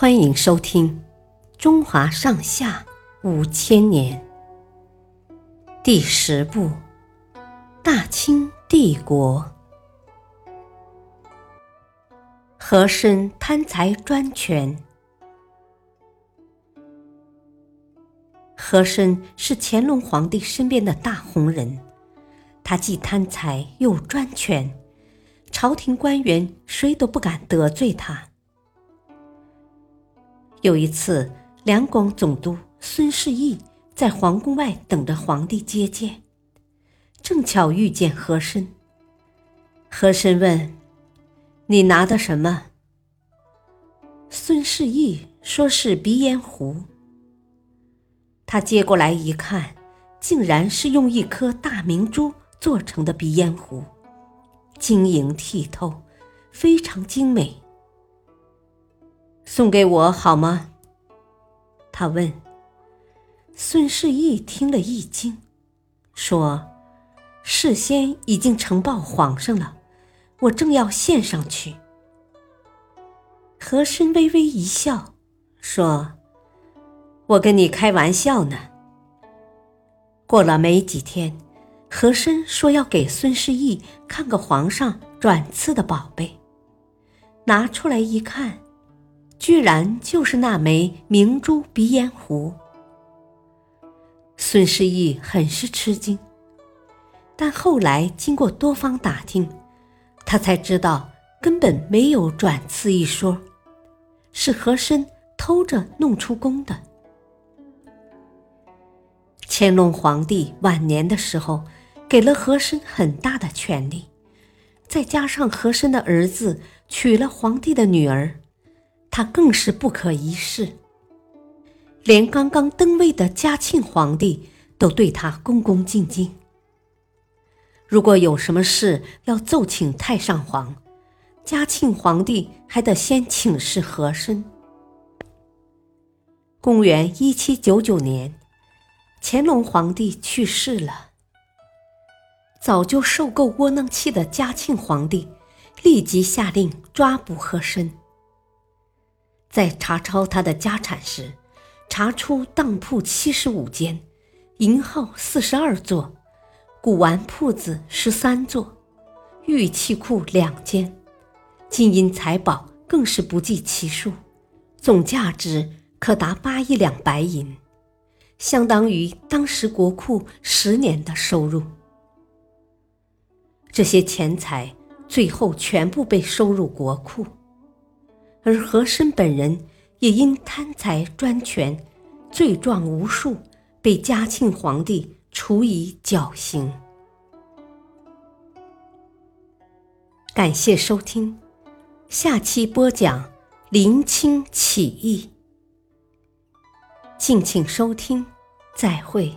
欢迎收听《中华上下五千年》第十部《大清帝国》。和珅贪财专权。和珅是乾隆皇帝身边的大红人，他既贪财又专权，朝廷官员谁都不敢得罪他。有一次，两广总督孙世义在皇宫外等着皇帝接见，正巧遇见和珅。和珅问：“你拿的什么？”孙世义说是鼻烟壶。他接过来一看，竟然是用一颗大明珠做成的鼻烟壶，晶莹剔透，非常精美。送给我好吗？他问。孙世义听了一惊，说：“事先已经呈报皇上了，我正要献上去。”和珅微微一笑，说：“我跟你开玩笑呢。”过了没几天，和珅说要给孙世义看个皇上转赐的宝贝，拿出来一看。居然就是那枚明珠鼻烟壶。孙世义很是吃惊，但后来经过多方打听，他才知道根本没有转赐一说，是和珅偷着弄出宫的。乾隆皇帝晚年的时候，给了和珅很大的权力，再加上和珅的儿子娶了皇帝的女儿。他更是不可一世，连刚刚登位的嘉庆皇帝都对他恭恭敬敬。如果有什么事要奏请太上皇，嘉庆皇帝还得先请示和珅。公元一七九九年，乾隆皇帝去世了。早就受够窝囊气的嘉庆皇帝，立即下令抓捕和珅。在查抄他的家产时，查出当铺七十五间，银号四十二座，古玩铺子十三座，玉器库两间，金银财宝更是不计其数，总价值可达八亿两白银，相当于当时国库十年的收入。这些钱财最后全部被收入国库。而和珅本人也因贪财专权，罪状无数，被嘉庆皇帝处以绞刑。感谢收听，下期播讲林清起义。敬请收听，再会。